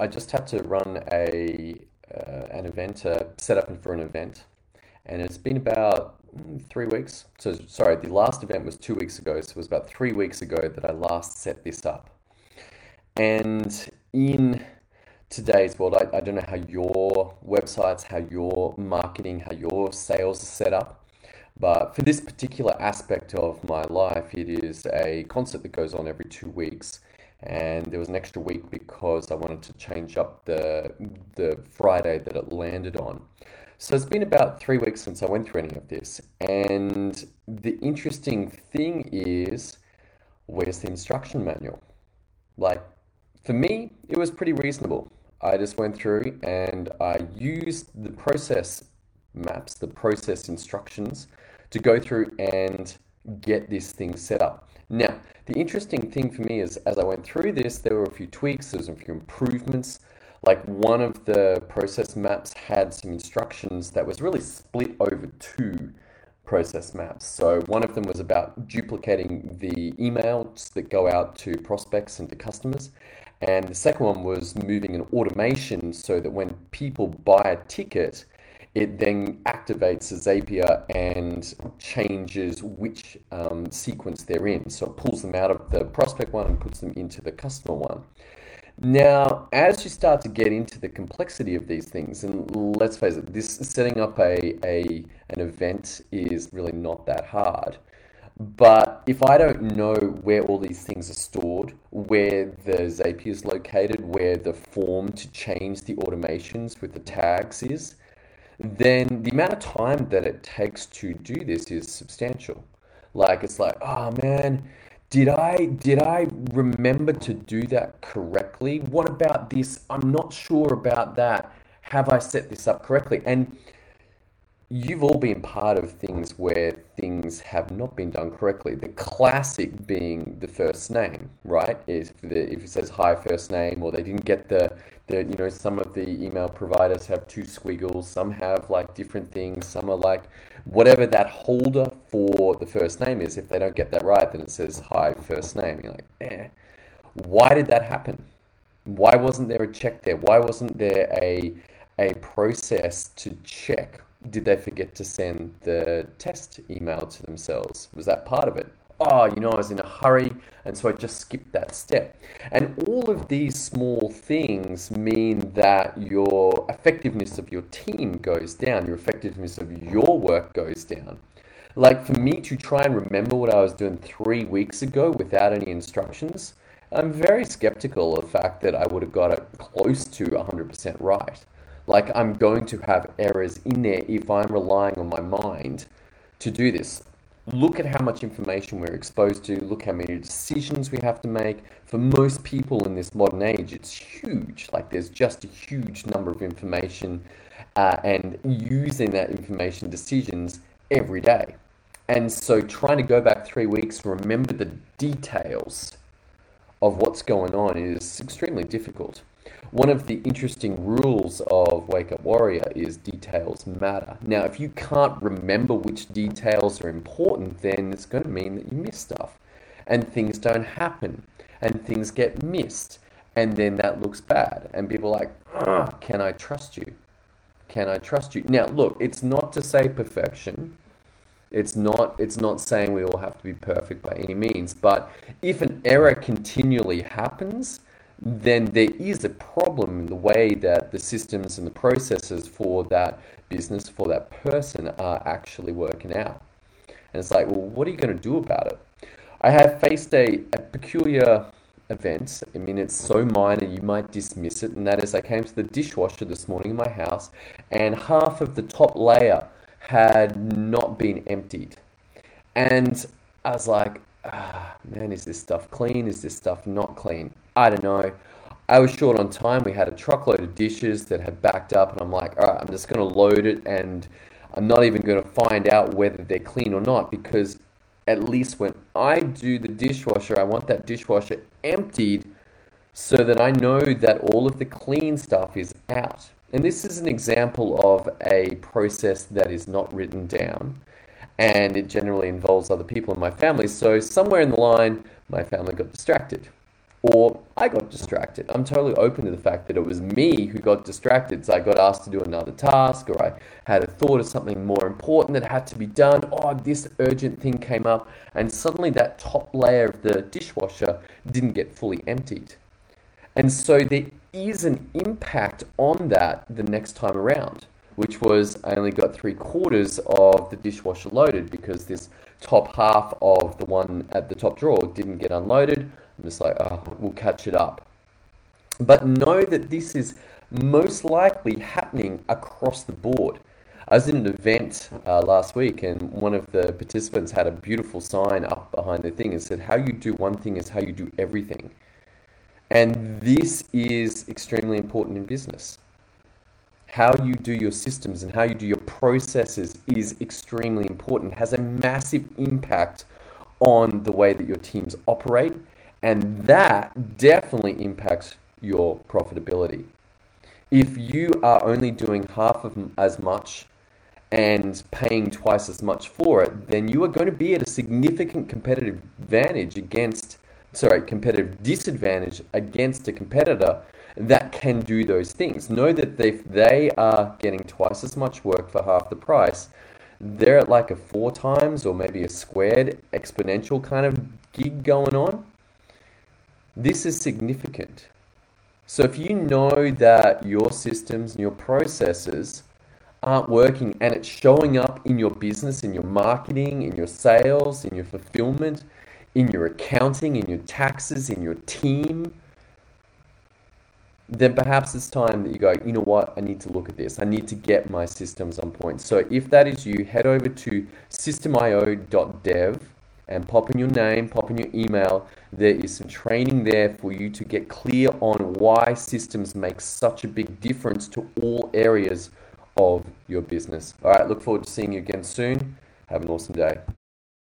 I just had to run a uh, an event, uh, set up for an event, and it's been about three weeks. So sorry, the last event was two weeks ago, so it was about three weeks ago that I last set this up. And in today's world, I, I don't know how your websites, how your marketing, how your sales are set up. But for this particular aspect of my life, it is a concert that goes on every two weeks. And there was an extra week because I wanted to change up the, the Friday that it landed on. So it's been about three weeks since I went through any of this. And the interesting thing is, where's the instruction manual? Like, for me, it was pretty reasonable. I just went through and I used the process maps, the process instructions to go through and get this thing set up. Now, the interesting thing for me is as I went through this, there were a few tweaks, there was a few improvements. Like one of the process maps had some instructions that was really split over two process maps. So one of them was about duplicating the emails that go out to prospects and to customers. And the second one was moving an automation so that when people buy a ticket, it then activates Zapier and changes which um, sequence they're in. So it pulls them out of the prospect one and puts them into the customer one. Now, as you start to get into the complexity of these things, and let's face it, this setting up a, a an event is really not that hard. But if I don't know where all these things are stored, where the Zapier is located, where the form to change the automations with the tags is, then the amount of time that it takes to do this is substantial. Like it's like, oh man, did I did I remember to do that correctly? What about this? I'm not sure about that. Have I set this up correctly? And you've all been part of things where things have not been done correctly. The classic being the first name, right? If, the, if it says hi first name, or they didn't get the, the, you know, some of the email providers have two squiggles, some have like different things, some are like whatever that holder for the first name is. If they don't get that right, then it says hi first name. You're like, eh. Why did that happen? Why wasn't there a check there? Why wasn't there a a process to check did they forget to send the test email to themselves? Was that part of it? Oh, you know, I was in a hurry, and so I just skipped that step. And all of these small things mean that your effectiveness of your team goes down, your effectiveness of your work goes down. Like for me to try and remember what I was doing three weeks ago without any instructions, I'm very skeptical of the fact that I would have got it close to 100% right. Like I'm going to have errors in there if I'm relying on my mind to do this. Look at how much information we're exposed to. Look how many decisions we have to make. For most people in this modern age, it's huge. Like there's just a huge number of information uh, and using that information decisions every day. And so trying to go back three weeks, remember the details of what's going on is extremely difficult. One of the interesting rules of Wake Up Warrior is details matter. Now, if you can't remember which details are important, then it's going to mean that you miss stuff and things don't happen and things get missed and then that looks bad and people are like, ah, can I trust you? Can I trust you? Now, look, it's not to say perfection. It's not it's not saying we all have to be perfect by any means, but if an error continually happens, then there is a problem in the way that the systems and the processes for that business, for that person, are actually working out. And it's like, well, what are you going to do about it? I have faced a, a peculiar event. I mean, it's so minor you might dismiss it, and that is I came to the dishwasher this morning in my house, and half of the top layer had not been emptied. And I was like, ah, man, is this stuff clean? Is this stuff not clean? I don't know. I was short on time. We had a truckload of dishes that had backed up, and I'm like, all right, I'm just going to load it, and I'm not even going to find out whether they're clean or not because at least when I do the dishwasher, I want that dishwasher emptied so that I know that all of the clean stuff is out. And this is an example of a process that is not written down and it generally involves other people in my family. So somewhere in the line, my family got distracted or I got distracted. I'm totally open to the fact that it was me who got distracted. So I got asked to do another task, or I had a thought of something more important that had to be done. Oh, this urgent thing came up, and suddenly that top layer of the dishwasher didn't get fully emptied. And so there is an impact on that the next time around, which was I only got three quarters of the dishwasher loaded because this top half of the one at the top drawer didn't get unloaded. I'm just like, oh, we'll catch it up. But know that this is most likely happening across the board. I was in an event uh, last week, and one of the participants had a beautiful sign up behind the thing and said, How you do one thing is how you do everything. And this is extremely important in business. How you do your systems and how you do your processes is extremely important, has a massive impact on the way that your teams operate, and that definitely impacts your profitability. If you are only doing half of as much and paying twice as much for it, then you are going to be at a significant competitive advantage against sorry, competitive disadvantage against a competitor that can do those things. Know that if they are getting twice as much work for half the price, they're at like a four times or maybe a squared exponential kind of gig going on. This is significant. So if you know that your systems and your processes aren't working and it's showing up in your business, in your marketing, in your sales, in your fulfillment, in your accounting, in your taxes, in your team, then perhaps it's time that you go, you know what, I need to look at this. I need to get my systems on point. So if that is you, head over to systemio.dev and pop in your name, pop in your email. There is some training there for you to get clear on why systems make such a big difference to all areas of your business. All right, look forward to seeing you again soon. Have an awesome day.